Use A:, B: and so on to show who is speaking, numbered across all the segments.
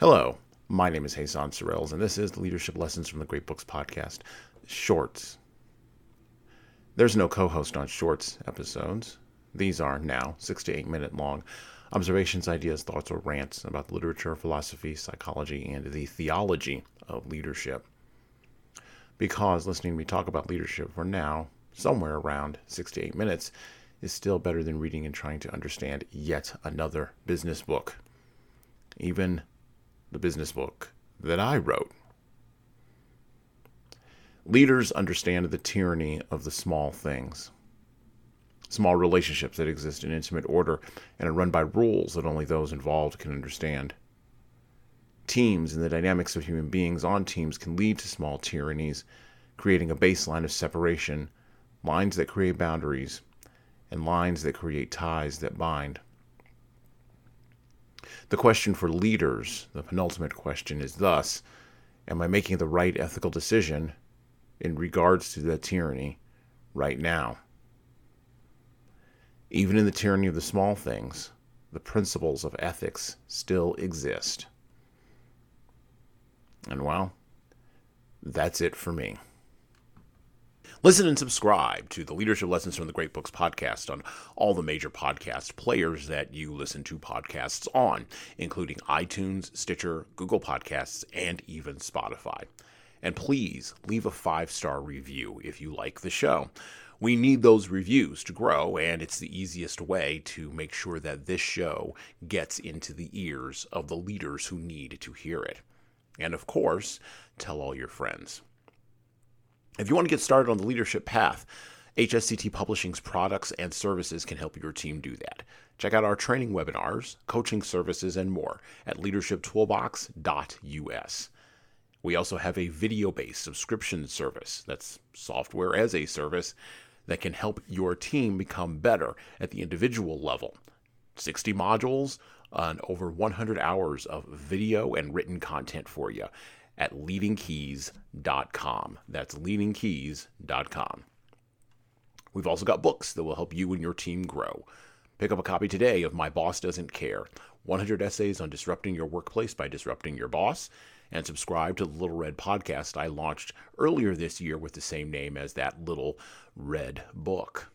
A: Hello, my name is Jesan Sorrells, and this is the Leadership Lessons from the Great Books podcast, Shorts. There's no co host on Shorts episodes. These are now six to eight minute long observations, ideas, thoughts, or rants about the literature, philosophy, psychology, and the theology of leadership. Because listening to me talk about leadership for now, somewhere around six to eight minutes, is still better than reading and trying to understand yet another business book. Even the business book that I wrote. Leaders understand the tyranny of the small things, small relationships that exist in intimate order and are run by rules that only those involved can understand. Teams and the dynamics of human beings on teams can lead to small tyrannies, creating a baseline of separation, lines that create boundaries, and lines that create ties that bind. The question for leaders, the penultimate question, is thus Am I making the right ethical decision in regards to that tyranny right now? Even in the tyranny of the small things, the principles of ethics still exist. And well, that's it for me. Listen and subscribe to the Leadership Lessons from the Great Books podcast on all the major podcast players that you listen to podcasts on, including iTunes, Stitcher, Google Podcasts, and even Spotify. And please leave a five star review if you like the show. We need those reviews to grow, and it's the easiest way to make sure that this show gets into the ears of the leaders who need to hear it. And of course, tell all your friends. If you want to get started on the leadership path, HSCT Publishing's products and services can help your team do that. Check out our training webinars, coaching services, and more at leadershiptoolbox.us. We also have a video based subscription service that's software as a service that can help your team become better at the individual level. 60 modules uh, and over 100 hours of video and written content for you at leadingkeys.com. That's leadingkeys.com. We've also got books that will help you and your team grow. Pick up a copy today of My Boss Doesn't Care 100 Essays on Disrupting Your Workplace by Disrupting Your Boss, and subscribe to the Little Red podcast I launched earlier this year with the same name as that Little Red book.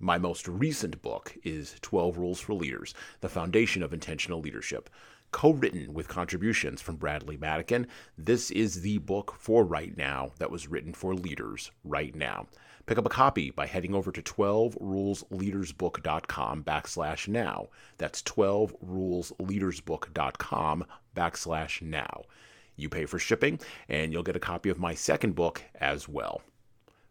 A: My most recent book is 12 Rules for Leaders The Foundation of Intentional Leadership co written with contributions from Bradley Madigan. This is the book for right now that was written for leaders right now. Pick up a copy by heading over to 12rulesleadersbook.com backslash now. That's 12rulesleadersbook.com backslash now. You pay for shipping, and you'll get a copy of my second book as well.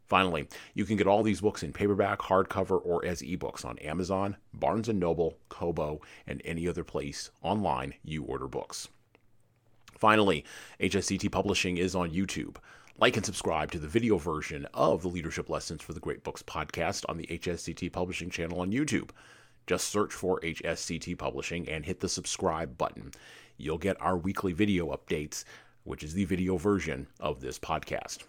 A: Finally, you can get all these books in paperback, hardcover, or as ebooks on Amazon, Barnes & Noble, Kobo, and any other place online you order books. Finally, HSCT Publishing is on YouTube. Like and subscribe to the video version of the Leadership Lessons for the Great Books podcast on the HSCT Publishing channel on YouTube. Just search for HSCT Publishing and hit the subscribe button. You'll get our weekly video updates, which is the video version of this podcast.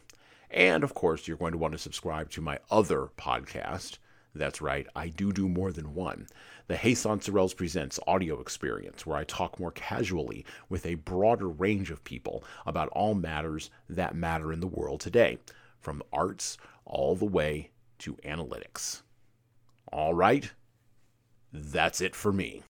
A: And of course, you're going to want to subscribe to my other podcast. That's right, I do do more than one. The Jesan Sorrells Presents audio experience, where I talk more casually with a broader range of people about all matters that matter in the world today, from arts all the way to analytics. All right, that's it for me.